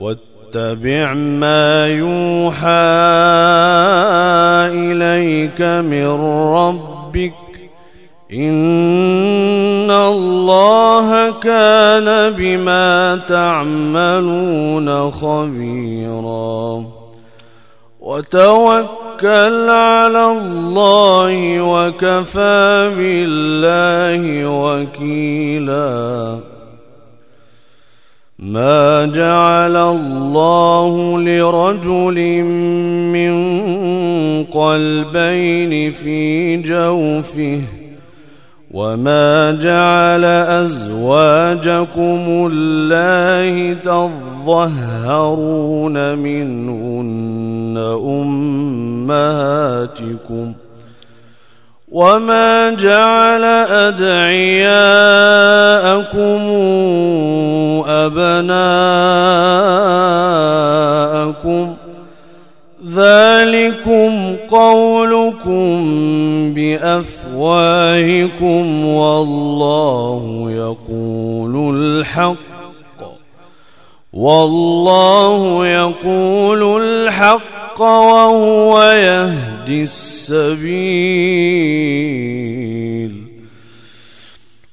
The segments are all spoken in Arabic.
واتبع ما يوحى إليك من ربك. إن الله كان بما تعملون خبيرا. وتوكل على الله وكفى بالله وكيلاً. ما جعل الله لرجل من قلبين في جوفه وما جعل ازواجكم الله تظهرون منهن امهاتكم وما جعل ادعياءكم أبناءكم. ذلكم قولكم بأفواهكم والله يقول الحق. والله يقول الحق وهو يهدي السبيل.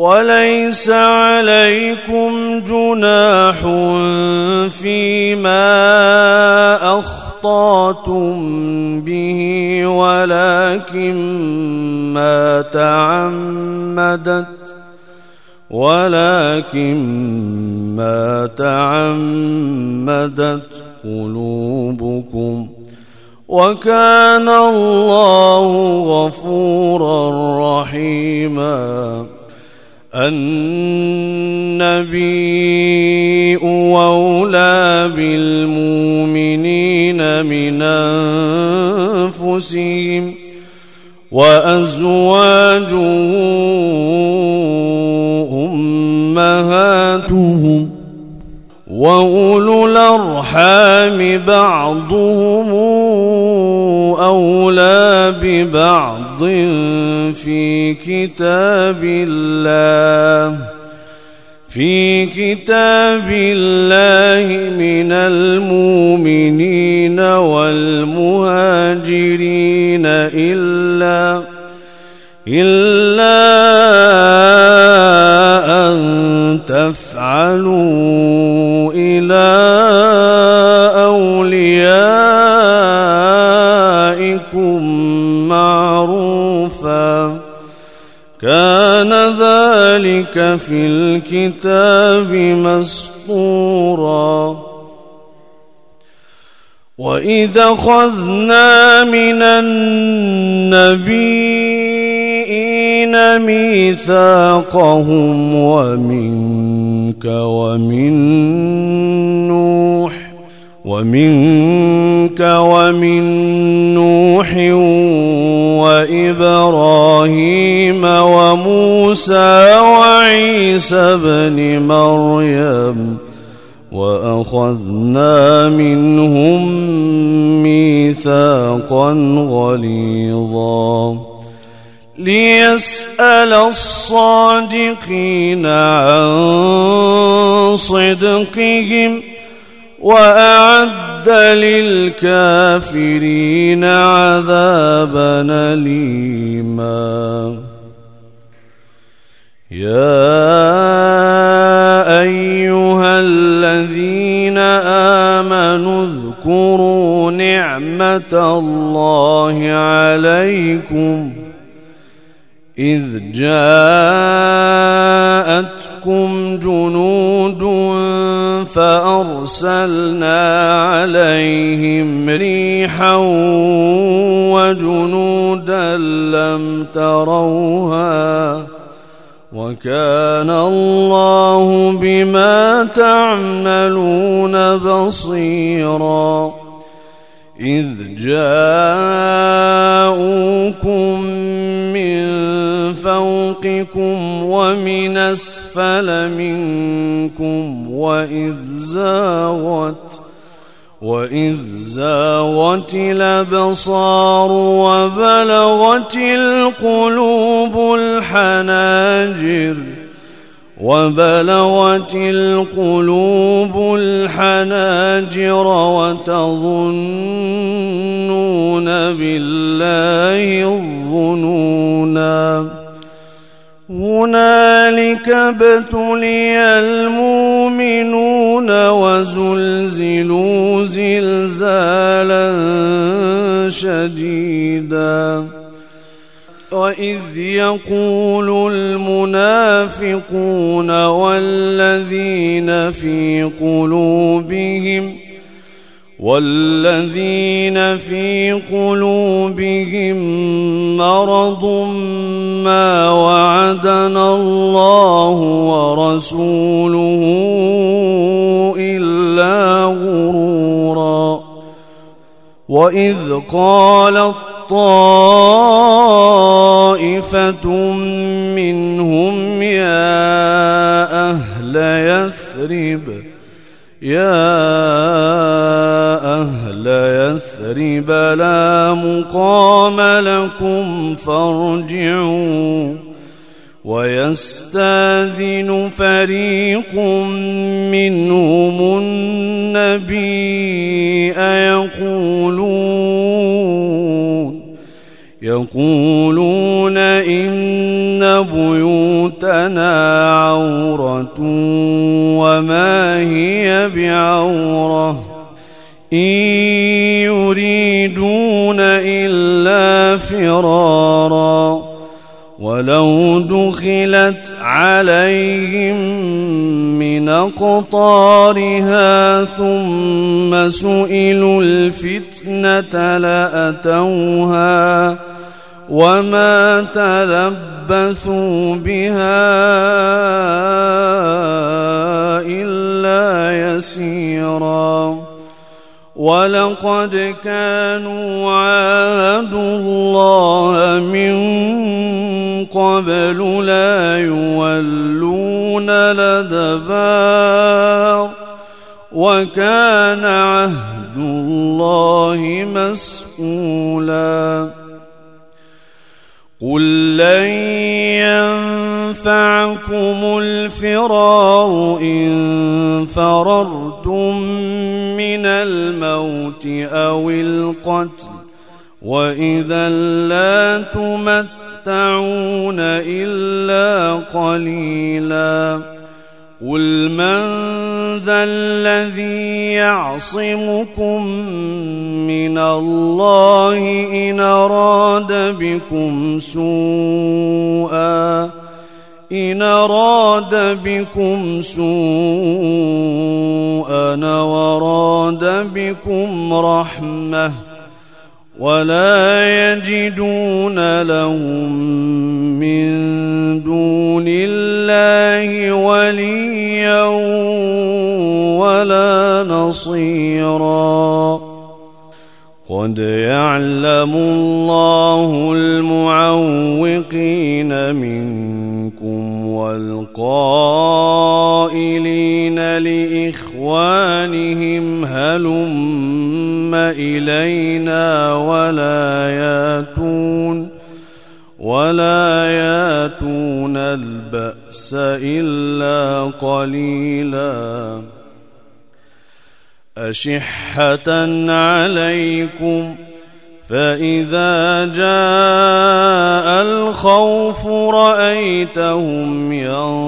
وليس عليكم جناح فيما أخطأتم به ولكن ما تعمدت ولكن ما تعمدت قلوبكم. وكان الله غفورا رحيما. النبي أولى بالمؤمنين من أنفسهم وأزواجه أمهاتهم وأولو الأرحام بعضهم أولى ببعض في كتاب الله في كتاب الله من المؤمنين والمهاجرين إلا إلا أن تفعلوا إلى كان ذلك في الكتاب مسطورا. وإذا خذنا من النبيين ميثاقهم ومنك ومن نوح ومنك ومن نوح وإبراهيم وموسى وعيسى بن مريم وأخذنا منهم ميثاقا غليظا. ليسأل الصادقين عن صدقهم وأعد للكافرين عذابا أليما. يا أيها الذين آمنوا اذكروا نعمة الله عليكم إذ جاءتكم جنود فأرسلنا عليهم ريحا وجنودا لم تروها وكان الله بما تعملون بصيرا. إذ جاءوكم من فوقكم ومن أسفل منكم وإذ زاغت وإذ زاغت الأبصار وبلغت القلوب الحناجر وبلغت القلوب الحناجر وتظنون بالله الظنونا هنالك ابتلي المؤمنون وزلزلوا زلزالا شديدا. وإذ يقول المنافقون والذين في قلوبهم والذين في قلوبهم مرض ما وعدنا الله ورسوله إلا غرورا. وإذ قالت طائفة منهم يا أهل يثرب يا أهل يثرب لا مقام لكم فارجعوا ويستأذن فريق منهم النبي يقولون يقولون إن بيوتنا عورة وما هي بعورة إن يريدون إلا فرارا ولو دخلت عليهم من أقطارها ثم سئلوا الفتنة لأتوها وما تلبثوا بها إلا يسيرا ولقد كانوا عاهدوا الله من قبل لا يولون الأدبار وكان عهد الله مسؤولا قل لن ينفعكم الفرار إن فررتم من الموت أو القتل وإذا لا تمتعون إلا قليلا قل من ذا الذي يعصمكم من الله إن أراد بكم سوءا إن أراد بكم سوءا وراد بكم رحمة ولا يجدون لهم من دون الله وليا ولا نصيرا. قد يعلم الله المعوقين منكم والقائلين لإخوانهم هلم إلينا ولا ياتون ولا ياتون البأس إلا قليلاً. أشحة عليكم فإذا جاء الخوف رأيتهم ينظرون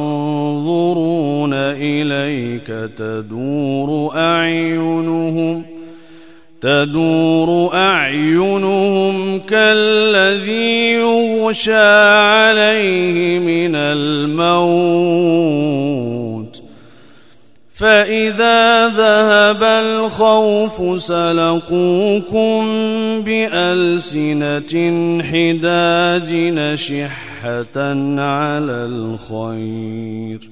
إليك تدور أعينهم تدور أعينهم كالذي يغشى عليه من الموت فإذا ذهب الخوف سلقوكم بألسنة حداد نشحة على الخير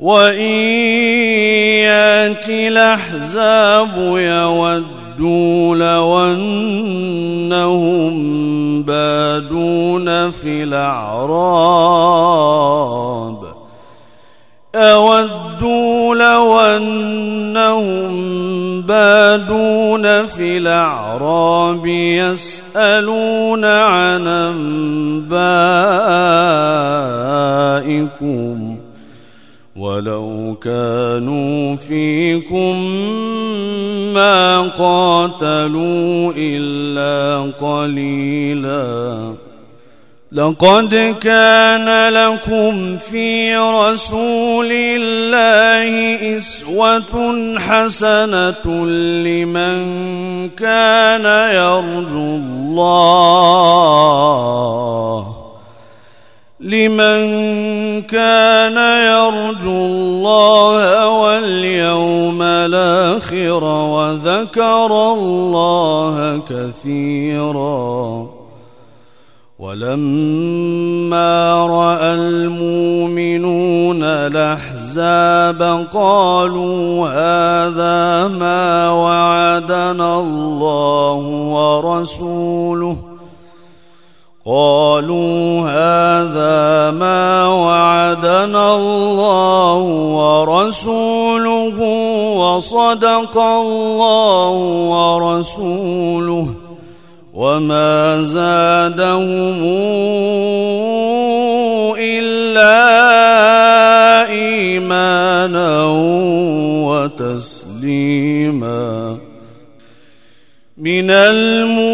وإن يأتي الأحزاب يودوا لو أنهم بادون في الأعراب. أودوا لو أنهم بادون في الأعراب يسألون عن أنبائكم. ولو كانوا فيكم ما قاتلوا إلا قليلا لقد كان لكم في رسول الله إسوة حسنة لمن كان يرجو الله لمن كان يرجو الله واليوم الآخر وذكر الله كثيرا. ولما رأى المؤمنون الأحزاب قالوا هذا ما وعدنا الله ورسوله قالوا هذا ما وعدنا الله ورسوله وصدق الله ورسوله وما زادهم إلا إيمانا وتسليما من المؤمنين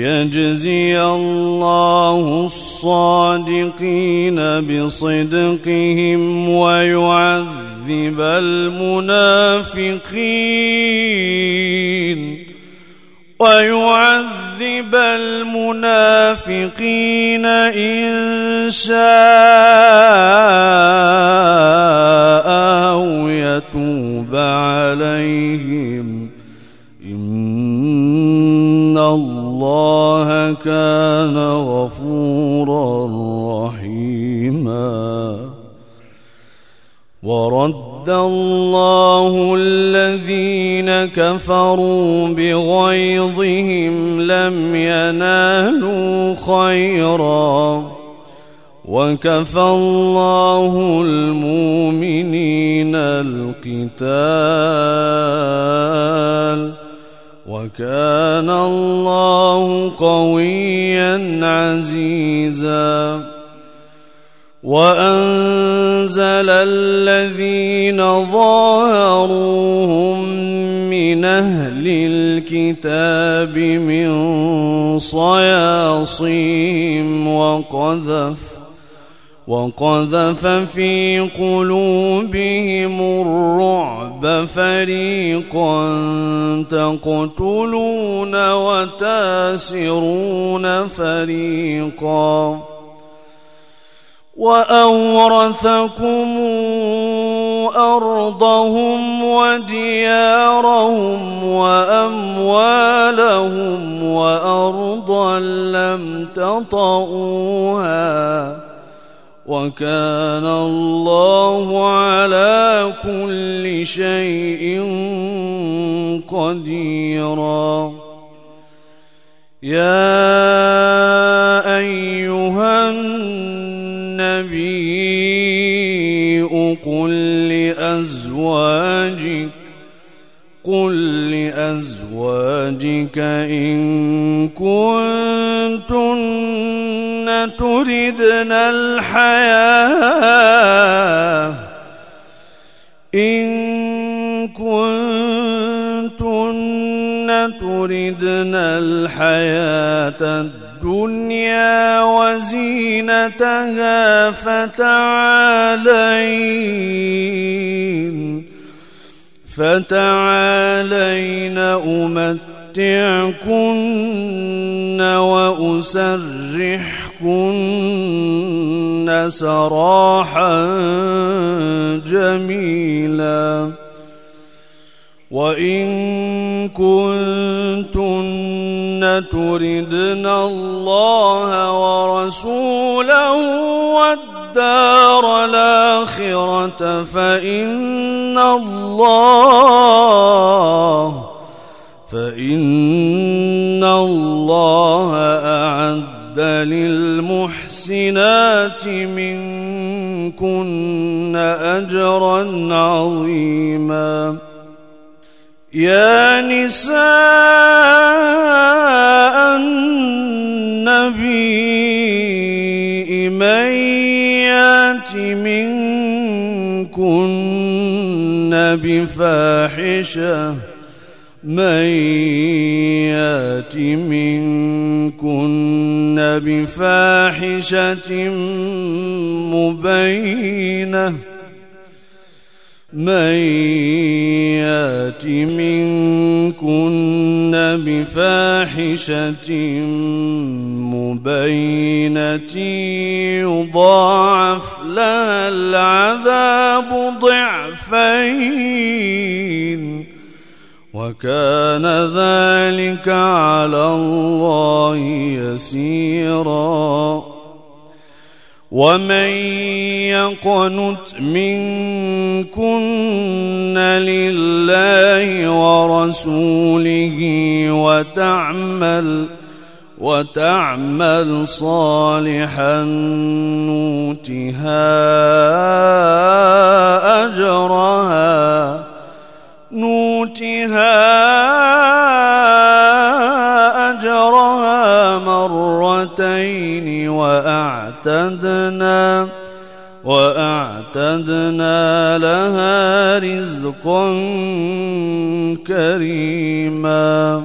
ليجزي الله الصادقين بصدقهم ويعذب المنافقين ويعذب المنافقين إن شاء أو يتوب عليهم الله كان غفورا رحيما. ورد الله الذين كفروا بغيظهم لم ينالوا خيرا. وكفى الله المؤمنين القتال. وكان الله قويا عزيزا. وأنزل الذين ظاهروهم من أهل الكتاب من صياصيهم وقذف وقذف في قلوبهم الرعب فريقا تقتلون وتاسرون فريقا. وأورثكم أرضهم وديارهم وأموالهم وأرضا لم تطئوها. وكان الله على كل شيء قديرا. يا أيها النبي قل لأزواجك قل لأزواجك إن كنتن تردن الحياة. إن كنتن تردن الحياة الدنيا وزينتها فتعالين. فتعالين أمتعكن وأسرحكن سراحا جميلا وإن كنتن تردن الله ورسوله والدار الآخرة فإن الله فإن الله أعد للمحسنات منكن أجرا عظيما. يا نساء النبي من يأت منكن بفاحشة من يأت منكن بفاحشة مبينة من يأت منكن بفاحشة مبينة يضاعف لها العذاب ضعفين وكان ذلك على الله يسيرا. ومن يقنت منكن لله ورسوله وتعمل وتعمل صالحا نوتها أجرها. نوتها أجرها مرتين وأعتدنا وأعتدنا لها رزقا كريما.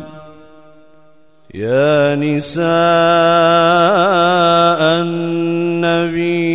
يا نساء النبي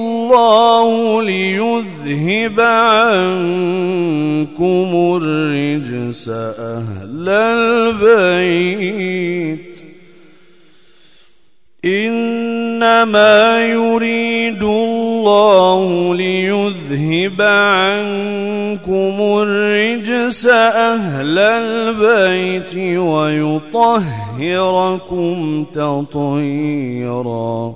ليذهب عنكم الرجس أهل البيت. إنما يريد الله ليذهب عنكم الرجس أهل البيت ويطهركم تطهيرا.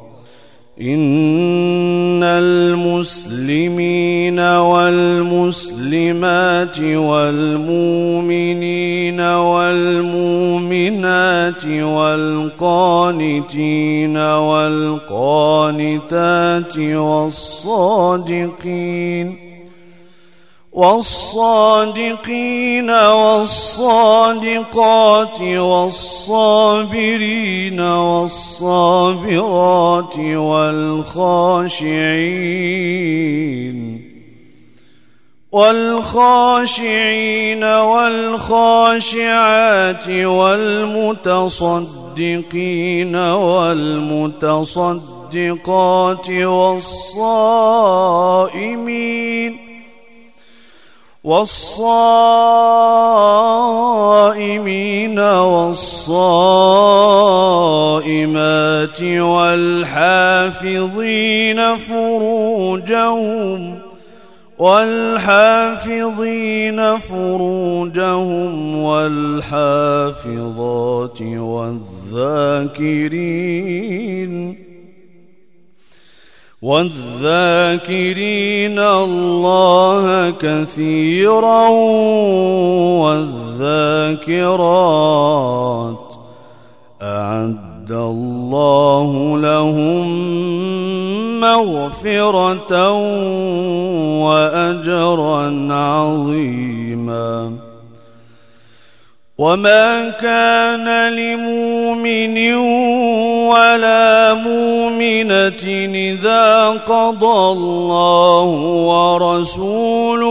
إن المسلمين والمسلمات والمؤمنين والمؤمنات والقانتين والقانتات والصادقين والصادقين والصادقات والصابرين والصابرات والخاشعين والخاشعين والخاشعات والمتصدقين والمتصدقات والصائمين والصائمين والصائمات والحافظين فروجهم والحافظين فروجهم والحافظات والذاكرين والذاكرين الله كثيرا والذاكرات أعد الله لهم مغفرة وأجرا عظيما وما كان لمؤمن ولا مؤمنة إذا قضى الله ورسوله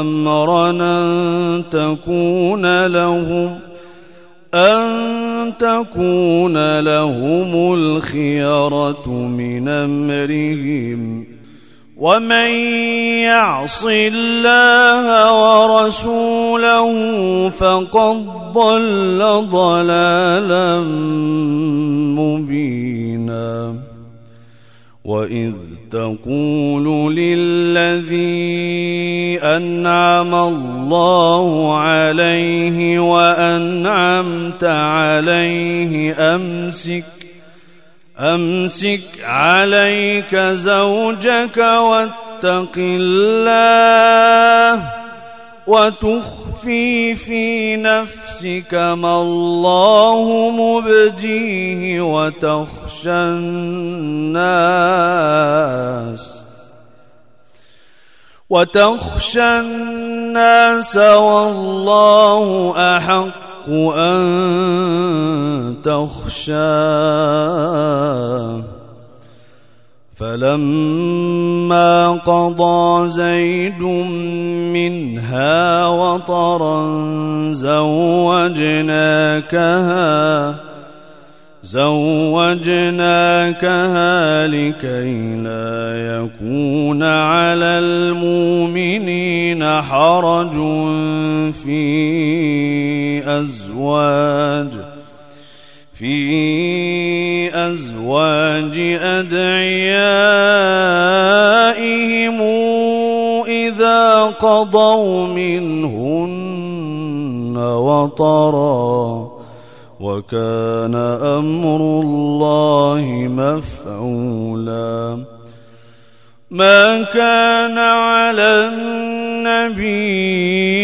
أمرا أن تكون لهم أن تكون لهم الخيرة من أمرهم ومن يعص الله ورسوله فقد ضل ضلالا مبينا. وإذ تقول للذي أنعم الله عليه وأنعمت عليه أمسك أمسك عليك زوجك واتق الله وتخفي في نفسك ما الله مبديه وتخشى الناس وتخشى الناس والله أحق الحق أن تخشاه فلما قضى زيد منها وطرا زوجناكها زوجناكها لكي لا يكون على المؤمنين حرج في أزواج. في أزواج أدعيائهم إذا قضوا منهن وطرًا وكان أمر الله مفعولا. ما كان على النبي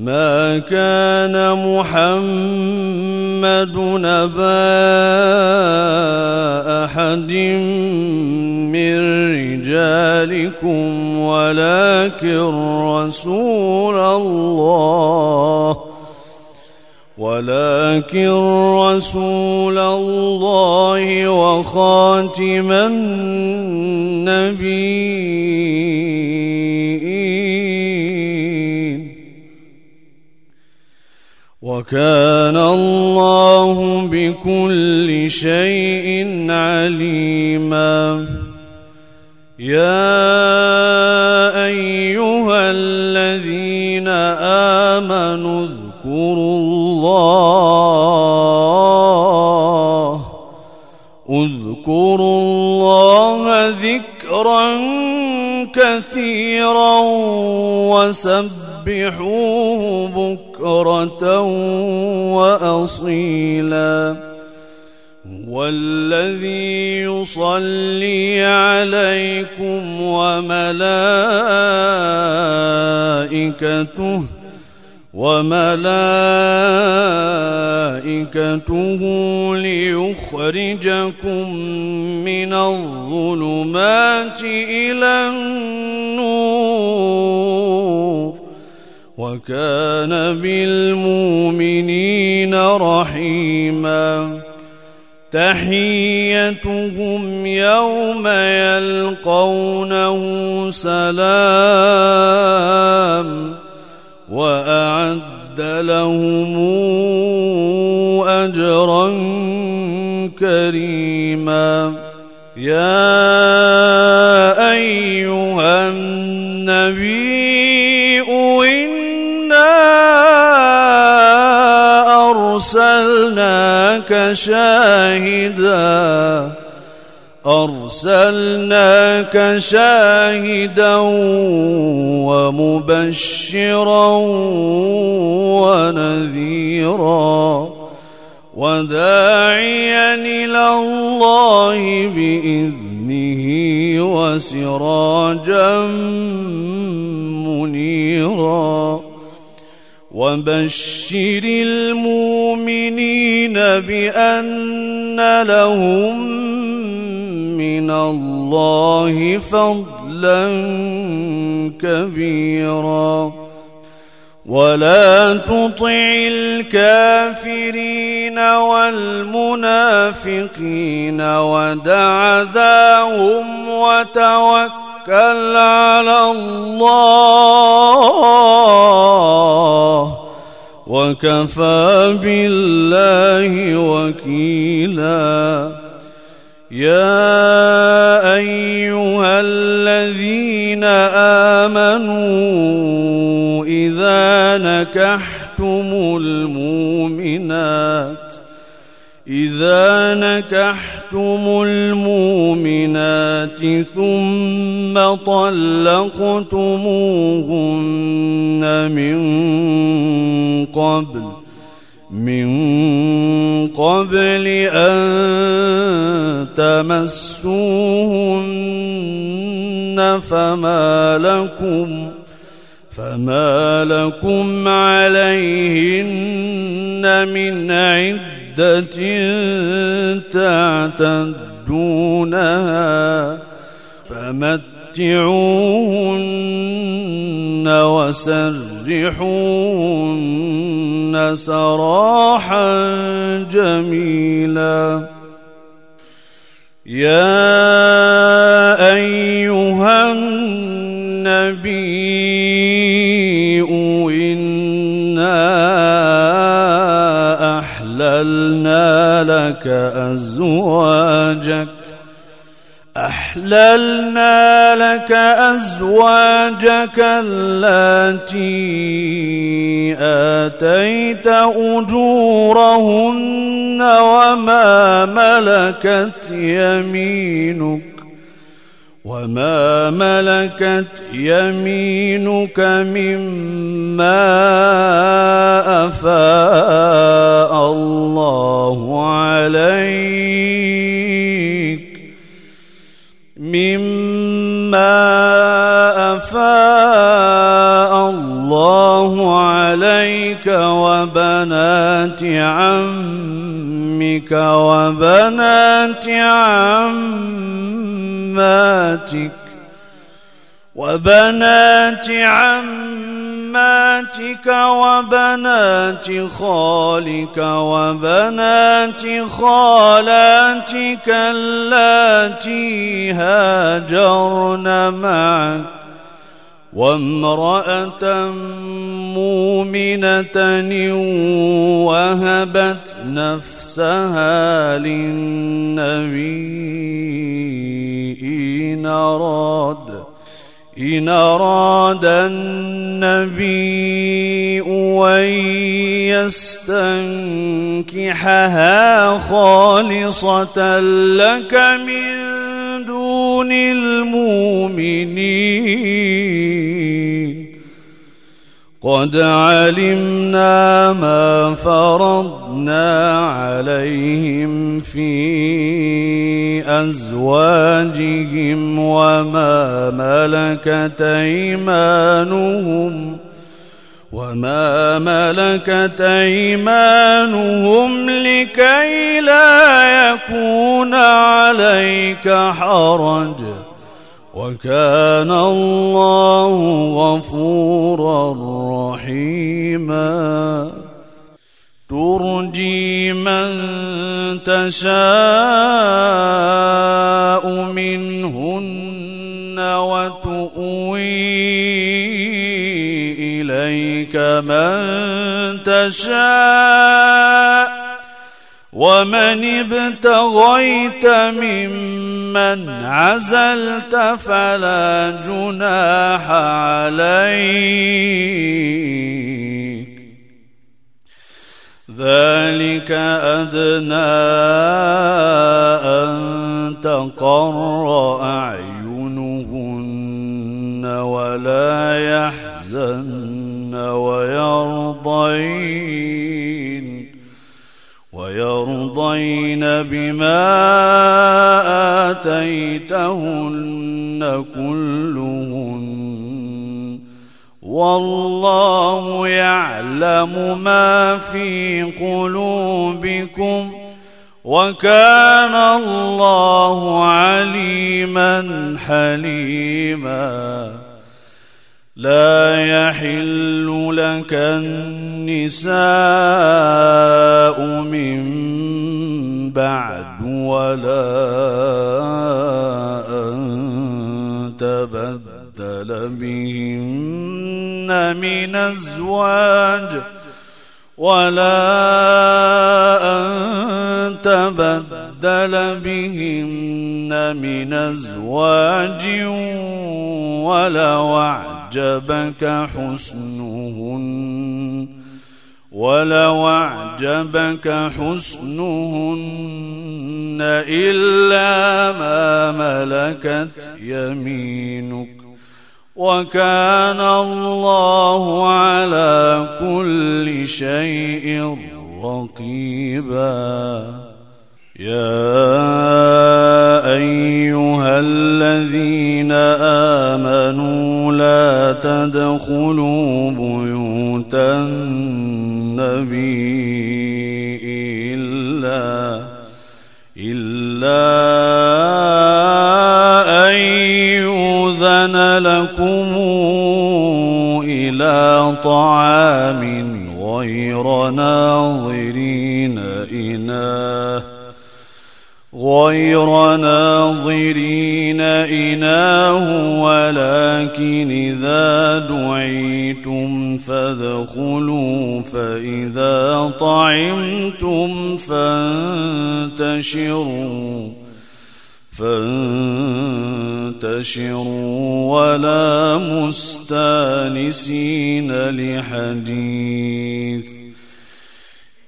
ما كان محمد نبا أحد من رجالكم ولكن رسول الله ولكن رسول الله وخاتم النبيين. وكان الله بكل شيء عليما. يا أيها الذين آمنوا اذكروا الله اذكروا الله ذكرا كثيرا وسبحوه بكرة وأصيلا. والذي يصلي عليكم وملائكته وملائكته ليخرجكم من الظلمات إلى النور. وكان بالمؤمنين رحيما. تحيتهم يوم يلقونه سلام وأعد لهم أجرا كريما. يا شاهدا أرسلناك شاهدا ومبشرا ونذيرا وداعيا إلى الله بإذنه وسراجا منيرا. وبشر المؤمنين بأن لهم من الله فضلا كبيرا. ولا تطع الكافرين والمنافقين ودع ذاهم وتوكل على الله. وكفى بالله وكيلا. يا أيها الذين آمنوا إذا نكحتم المؤمنات إذا نكحتم المؤمنات ثم طلقتموهن من قبل من قبل أن تمسوهن فما لكم فما لكم عليهن من عدة تعتدونها فمتعوهن وسرحوهن سراحا جميلا. يا أحللنا لك أزواجك. أحللنا لك أزواجك التي آتيت أجورهن وما ملكت يمينك. وما ملكت يمينك مما أفاء الله عليك مما أفاء الله عليك وبنات عمك وبنات عماتك وبنات عماتك وبنات خالك وبنات خالاتك اللاتي هاجرن معك. وامرأة مؤمنة وهبت نفسها للنبي إن أراد إن أراد النبي أن يستنكحها خالصة لك من دون المؤمنين. قد علمنا ما فرضنا عليهم في أزواجهم وما ملكت أيمانهم وما ملكت أيمانهم لكي لا يكون عليك حرج. وكان الله غفورا رحيما. ترجي من تشاء منهن وتؤوي إليك من تشاء ومن ابتغيت ممن عزلت فلا جناح عليك. ذلك أدنى أن تقر أعينهن ولا يحزن ويرضين. ويرضين بما آتيتهن كلهن والله يعلم ما في قلوبكم وكان الله عليما حليما لا يحل لك النساء من بعد ولا أن تبدل بهن من أزواج ولا أن تبدل بهن من أزواج ولو أعجبك حسنهن. ولو أعجبك حسنهن إلا ما ملكت يمينك وكان الله على كل شيء رقيبا. يا أيها الذين آمنوا لا تدخلوا بيوت النبي إلا إلا أن يؤذن لكم إلى طعام غير ناظرين إناه غير ناظرين إناه ولكن إذا دعيتم فادخلوا فإذا طعمتم فانتشروا فانتشروا ولا مستانسين لحديث.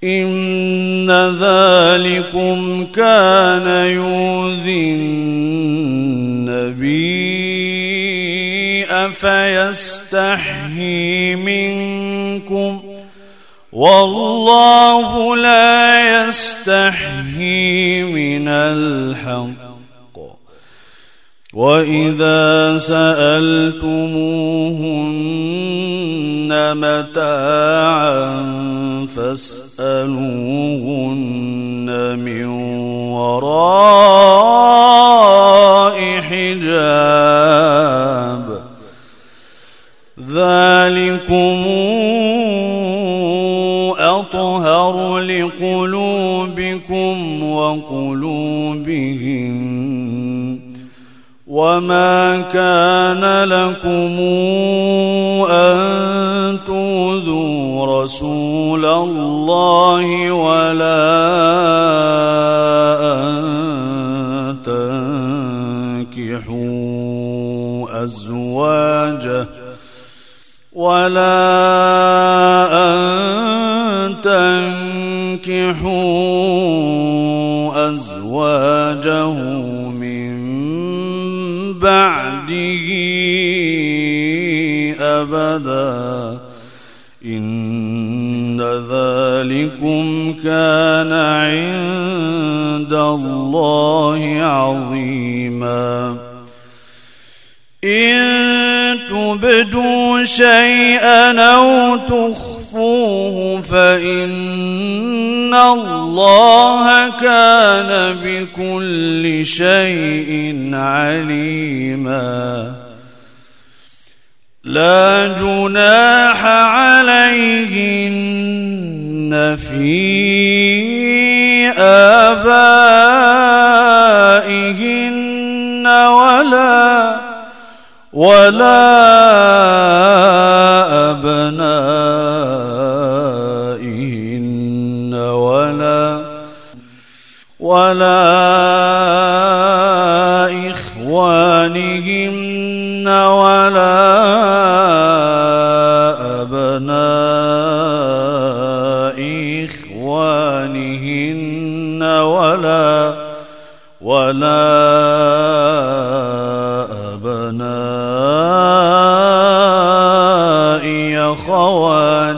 إن ذلكم كان يؤذي النبي أفيستحيي منكم والله لا يستحيي من الحق وإذا سألتموهن متاعا فاسألوهن من وراء حجاب ذلكم أطهر لقلوبكم وقلوبهم وما كان لكم ان تؤذوا رسول الله ولا ان تنكحوا ازواجه ولا ان تنكحوا ازواجه أبدا. إن ذلكم كان عند الله عظيما. إن تبدوا شيئا أو تخفوه فإن الله كان بكل شيء عليما. لا جناح عليهن في آبائهن ولا ولا أبنائهن ولا ولا إخوانهن ولا ولا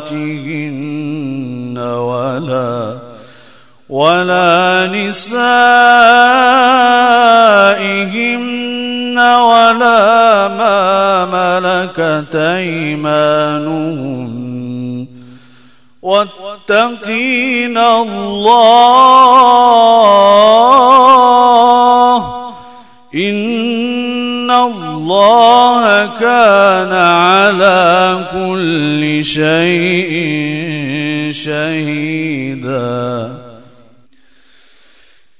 أخواتهن ولا ولا نسائهن ولا ما ملكت أيمانهن واتقين الله الله كان على كل شيء شهيدا.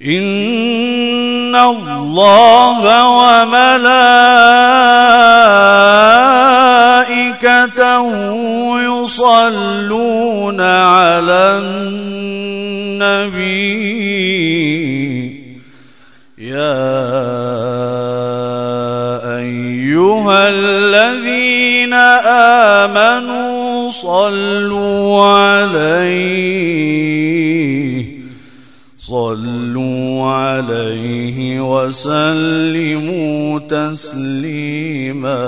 إن الله وملائكته يصلون على النبي صلوا عليه صلوا عليه وسلموا تسليما.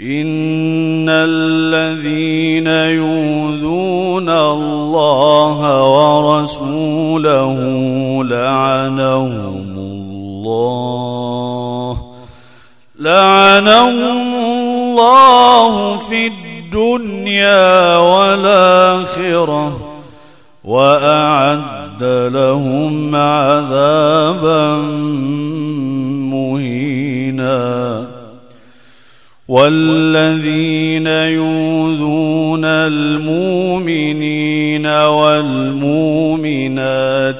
إن الذين يؤذون الله ورسوله لعنهم الله لعنهم الله في الدنيا والآخرة وأعد لهم عذابا مهينا. والذين يؤذون المؤمنين والمؤمنات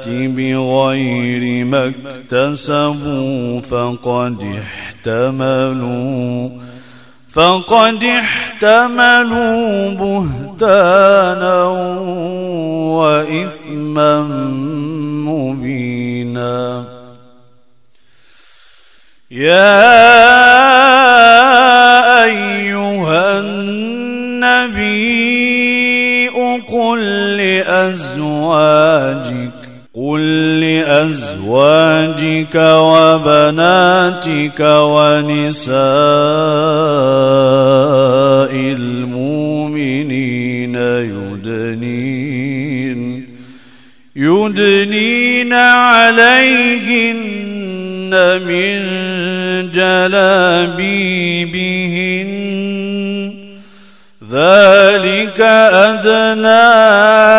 بغير ما اكتسبوا فقد احتملوا فقد احتملوا بهتانا وإثما مبينا. يا أيها النبي قل لأزواجك قل لأزواجك وبناتك ونساء المؤمنين يدنين يدنين عليهن من جلابيبهن. ذلك أدنى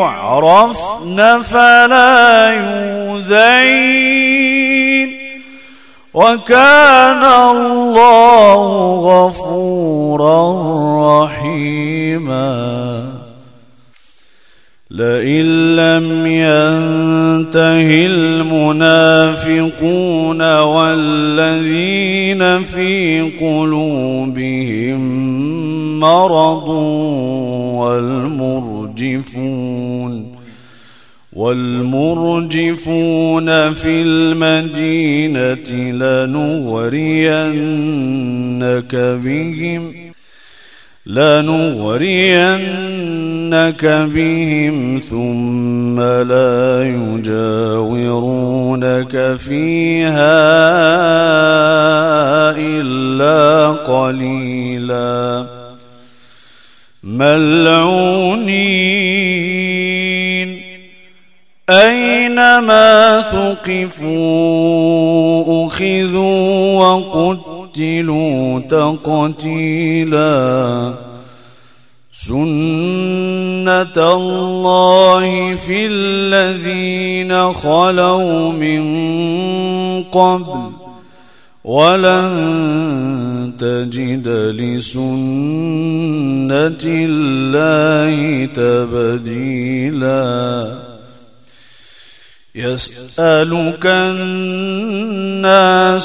يعرفن فلا يؤذين وكان الله غفورا رحيما لئن لم ينته المنافقون والذين في قلوبهم مرض والمرجفون والمرجفون في المدينة لنغرينك بهم لنغرينك بهم ثم لا يجاورونك فيها إلا قليلا. ملعونين. أينما ثقفوا أخذوا وقتلوا قتلوا تقتيلا. سنة الله في الذين خلوا من قبل. ولن تجد لسنة الله تبديلاً. يسألك الناس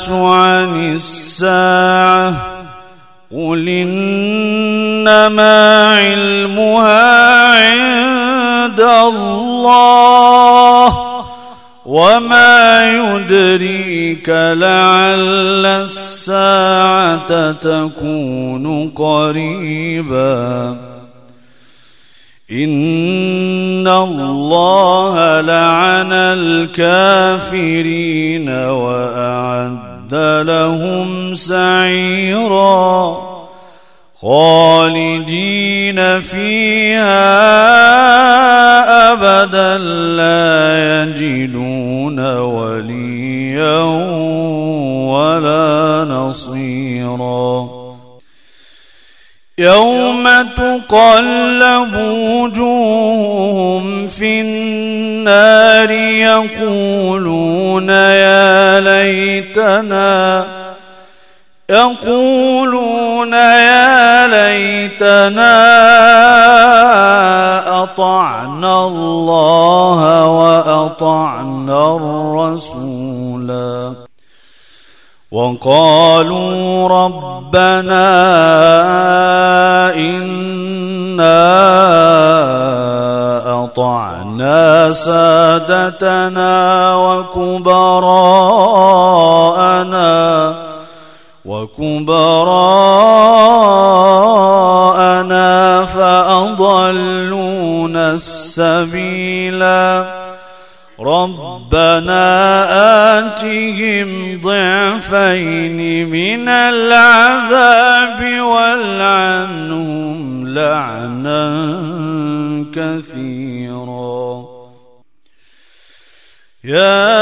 عن الساعة قل إنما علمها عند الله. وما يدريك لعل الساعة تكون قريباً إن الله لعن الكافرين وأعد لهم سعيرا خالدين فيها أبدا لا يجدون وليا ولا نصيرا. يوم تقلب وجوههم في النار يقولون يا ليتنا يقولون يا ليتنا أطعنا الله وأطعنا الرسولا وقالوا ربنا إنا أطعنا سادتنا وكبراءنا. وكبراءنا فأضلون السبيلا. ربنا آتهم ضعفين من العذاب والعنهم لعنا كثيرا. يا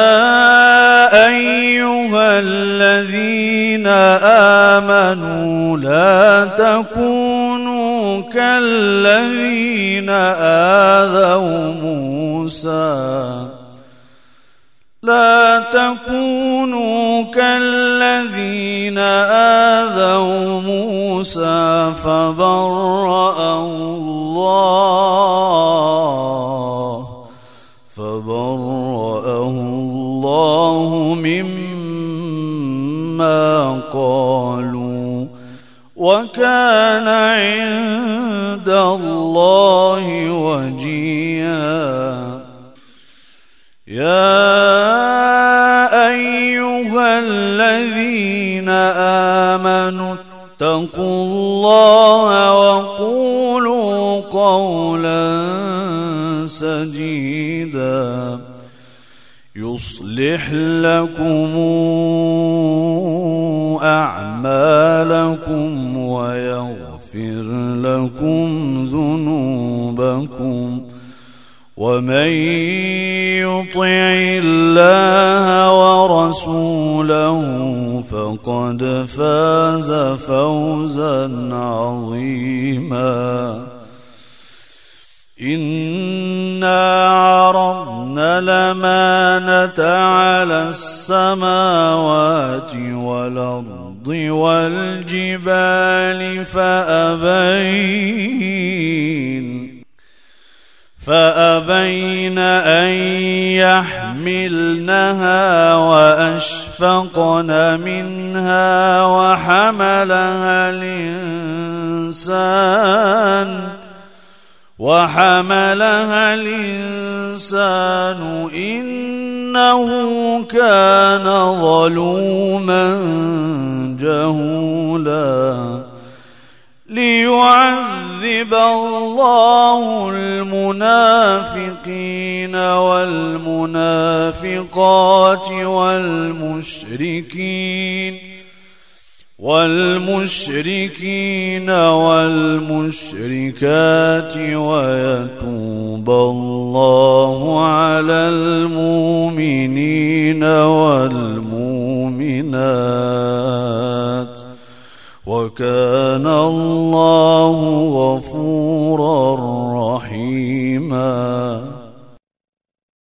لا تكونوا كالذين آذوا موسى. لا تكونوا كالذين آذوا موسى فبرأه الله. وكان عند الله وجيها يا أيها الذين آمنوا اتقوا الله وقولوا قولا سديدا. يصلح لكم أعمالكم ويغفر لكم ذنوبكم ومن يطع الله ورسوله فقد فاز فوزا عظيما. انا عرضنا الامانه على السماوات والارض والجبال فأبين فأبين أن يحملنها وأشفقن منها وحملها الإنسان وحملها الإنسان إنه كان ظلوما جهولا ليعذب الله المنافقين والمنافقات والمشركين. والمشركين والمشركات ويتوب الله على المؤمنين والمؤمنات وكان الله غفورا رحيما